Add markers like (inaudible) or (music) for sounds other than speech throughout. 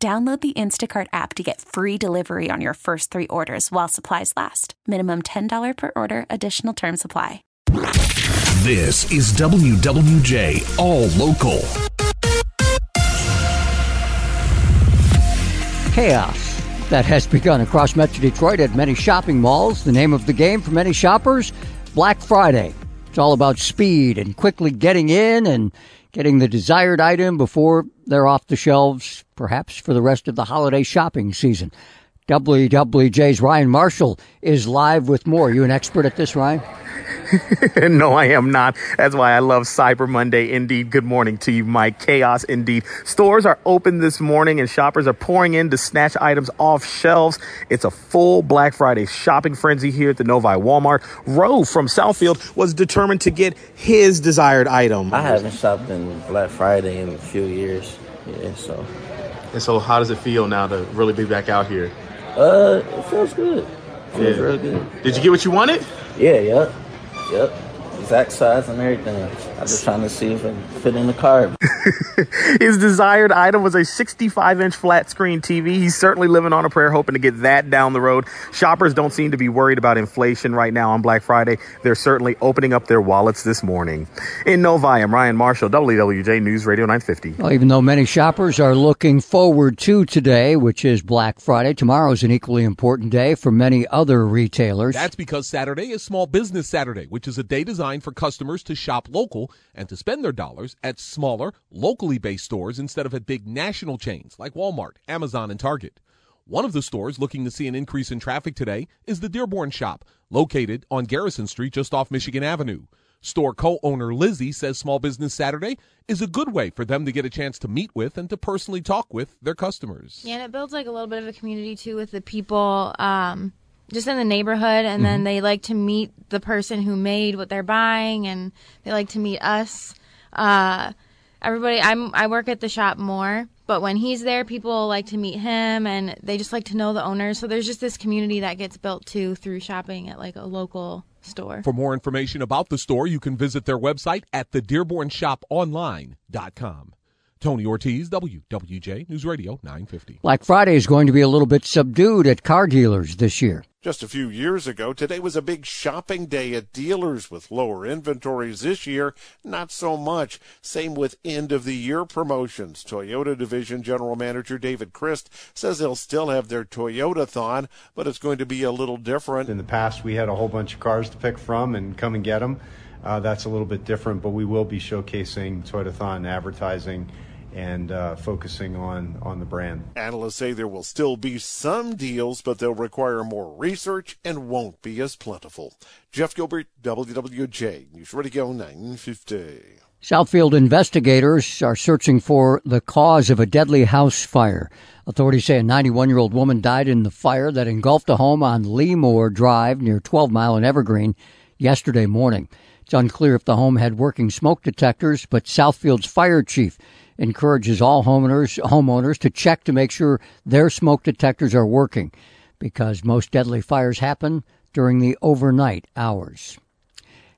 Download the Instacart app to get free delivery on your first three orders while supplies last. Minimum $10 per order, additional term supply. This is WWJ All Local. Chaos that has begun across Metro Detroit at many shopping malls. The name of the game for many shoppers Black Friday. It's all about speed and quickly getting in and getting the desired item before they're off the shelves, perhaps for the rest of the holiday shopping season. WWJ's Ryan Marshall is live with more. You an expert at this, Ryan? (laughs) no, I am not. That's why I love Cyber Monday. Indeed. Good morning to you, Mike. Chaos indeed. Stores are open this morning and shoppers are pouring in to snatch items off shelves. It's a full Black Friday shopping frenzy here at the Novi Walmart. Roe from Southfield was determined to get his desired item. I haven't shopped in Black Friday in a few years. Yeah, so. And so, how does it feel now to really be back out here? Uh, it feels good. It feels yeah. real good. Did you get what you wanted? Yeah, yep, Yep. Exact size and everything. I'm just trying to see if it fit in the car. (laughs) His desired item was a 65 inch flat screen TV. He's certainly living on a prayer, hoping to get that down the road. Shoppers don't seem to be worried about inflation right now on Black Friday. They're certainly opening up their wallets this morning. In Novi, I'm Ryan Marshall, WWJ News Radio 950. Well, even though many shoppers are looking forward to today, which is Black Friday, tomorrow is an equally important day for many other retailers. That's because Saturday is Small Business Saturday, which is a day designed for customers to shop local and to spend their dollars at smaller, locally based stores instead of at big national chains like Walmart, Amazon, and Target. One of the stores looking to see an increase in traffic today is the Dearborn Shop, located on Garrison Street just off Michigan Avenue. Store co owner Lizzie says Small Business Saturday is a good way for them to get a chance to meet with and to personally talk with their customers. Yeah, and it builds like a little bit of a community too with the people um, just in the neighborhood and mm-hmm. then they like to meet the person who made what they're buying and they like to meet us uh, everybody i'm i work at the shop more but when he's there people like to meet him and they just like to know the owners so there's just this community that gets built too through shopping at like a local store for more information about the store you can visit their website at thedearbornshoponline.com Tony Ortiz, WWJ News Radio 950. Black Friday is going to be a little bit subdued at car dealers this year. Just a few years ago, today was a big shopping day at dealers with lower inventories this year. Not so much. Same with end of the year promotions. Toyota Division General Manager David Christ says they'll still have their Toyotathon, but it's going to be a little different. In the past, we had a whole bunch of cars to pick from and come and get them. Uh, that's a little bit different, but we will be showcasing Toyotathon advertising and uh, focusing on on the brand. Analysts say there will still be some deals, but they'll require more research and won't be as plentiful. Jeff Gilbert, WWJ News Radio 950. Southfield investigators are searching for the cause of a deadly house fire. Authorities say a 91 year old woman died in the fire that engulfed a home on Leemore Drive near 12 Mile and Evergreen yesterday morning. It's unclear if the home had working smoke detectors, but Southfield's fire chief encourages all homeowners homeowners to check to make sure their smoke detectors are working because most deadly fires happen during the overnight hours.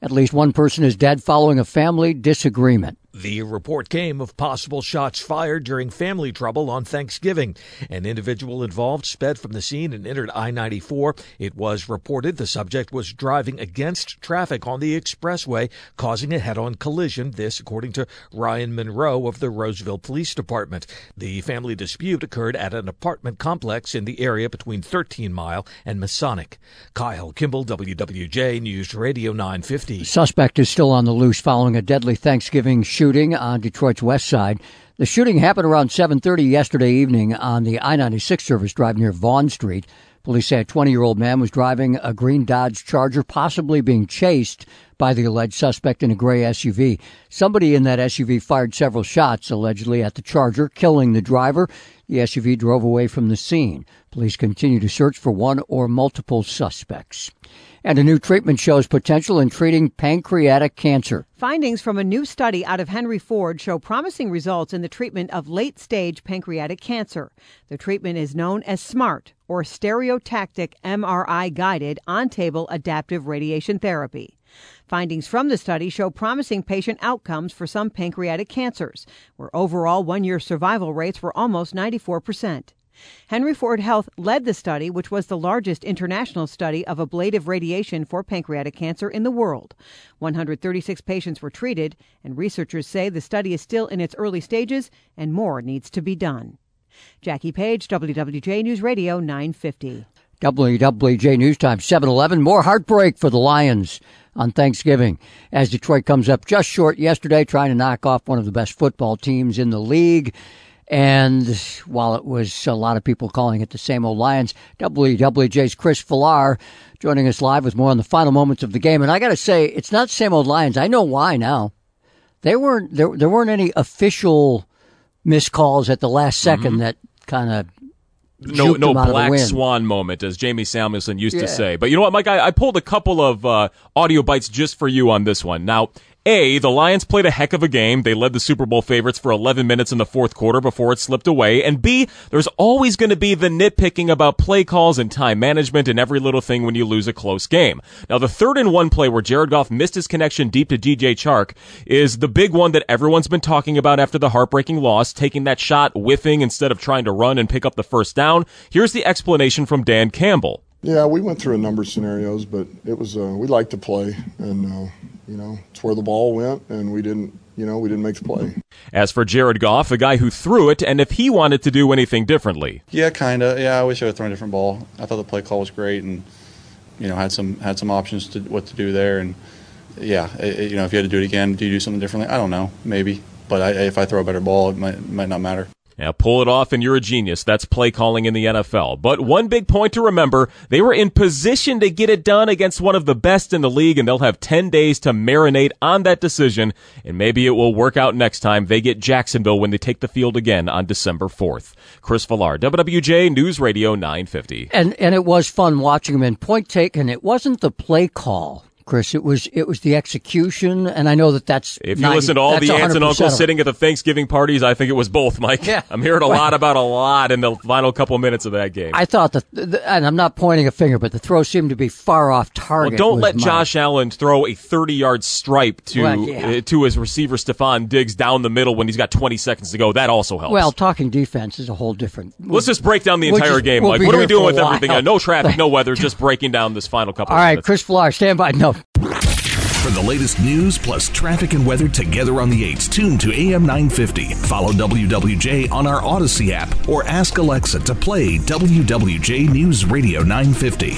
At least one person is dead following a family disagreement. The report came of possible shots fired during family trouble on Thanksgiving. An individual involved sped from the scene and entered I 94. It was reported the subject was driving against traffic on the expressway, causing a head on collision. This, according to Ryan Monroe of the Roseville Police Department. The family dispute occurred at an apartment complex in the area between 13 Mile and Masonic. Kyle Kimball, WWJ News Radio 950. Suspect is still on the loose following a deadly Thanksgiving shooting on Detroit's west side. The shooting happened around 7:30 yesterday evening on the I-96 service drive near Vaughn Street. Police say a 20-year-old man was driving a green Dodge Charger, possibly being chased by the alleged suspect in a gray SUV. Somebody in that SUV fired several shots, allegedly at the Charger, killing the driver. The SUV drove away from the scene. Police continue to search for one or multiple suspects. And a new treatment shows potential in treating pancreatic cancer. Findings from a new study out of Henry Ford show promising results in the treatment of late stage pancreatic cancer. The treatment is known as SMART, or stereotactic MRI guided on table adaptive radiation therapy. Findings from the study show promising patient outcomes for some pancreatic cancers, where overall one year survival rates were almost 94%. Henry Ford Health led the study, which was the largest international study of ablative radiation for pancreatic cancer in the world. 136 patients were treated, and researchers say the study is still in its early stages and more needs to be done. Jackie Page, WWJ News Radio 950. WWJ News Time 711. More heartbreak for the Lions on Thanksgiving as Detroit comes up just short yesterday, trying to knock off one of the best football teams in the league. And while it was a lot of people calling it the same old Lions, WWJ's Chris Villar joining us live with more on the final moments of the game. And I got to say, it's not the same old Lions. I know why now. They weren't there. There weren't any official missed calls at the last 2nd Mm-hmm. that kind of no no black swan moment, as Jamie Samuelson used Yeah. to say. But you know what, Mike? I, I pulled a couple of uh, audio bites just for you on this one. Now, A, the Lions played a heck of a game. They led the Super Bowl favorites for 11 minutes in the fourth quarter before it slipped away. And B, there's always going to be the nitpicking about play calls and time management and every little thing when you lose a close game. Now, the third and one play where Jared Goff missed his connection deep to DJ Chark is the big one that everyone's been talking about after the heartbreaking loss, taking that shot, whiffing instead of trying to run and pick up the first down. Here's the explanation from Dan Campbell. Yeah, we went through a number of scenarios, but it was uh, we like to play, and uh, you know it's where the ball went, and we didn't, you know, we didn't make the play. As for Jared Goff, a guy who threw it, and if he wanted to do anything differently. Yeah, kind of. Yeah, I wish I would thrown a different ball. I thought the play call was great, and you know had some had some options to what to do there. And yeah, it, it- you know if you had to do it again, do you do something differently? I don't know, maybe. But I, if I throw a better ball, it might it might not matter. Yeah, pull it off and you're a genius. That's play calling in the NFL. But one big point to remember, they were in position to get it done against one of the best in the league and they'll have 10 days to marinate on that decision and maybe it will work out next time they get Jacksonville when they take the field again on December 4th. Chris Villar, WWJ News Radio 950. and and it was fun watching him. And point taken, it wasn't the play call, Chris. It was it was the execution. And I know that that's If you 90 listen to all the aunts and uncles sitting at the Thanksgiving parties, I think it was both, Mike. Yeah. I'm hearing a Well- lot about a lot in the final couple minutes of that game. I thought that, the, and I'm not pointing a finger, but the throw seemed to be far off Well, target. don't let my- Josh Allen throw a 30-yard stripe to Well, yeah. uh, to his receiver Stefon Diggs down the middle when he's got 20 seconds to go. That also helps. Well, talking defense is a whole different. Let's just break down the entire just- game, we'll Mike. What are we doing with everything? No traffic, no weather, (laughs) just breaking down this final couple All right, minutes. Chris Villar, stand by. No. For the latest news plus traffic and weather together on the 8s, tune to AM 950. Follow WWJ on our Audacy app or ask Alexa to play WWJ News Radio 950.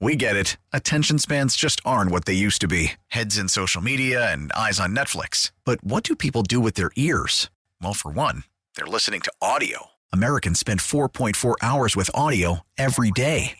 We get it. Attention spans just aren't what they used to be heads in social media and eyes on Netflix. But what do people do with their ears? Well, for one, they're listening to audio. Americans spend 4.4 hours with audio every day.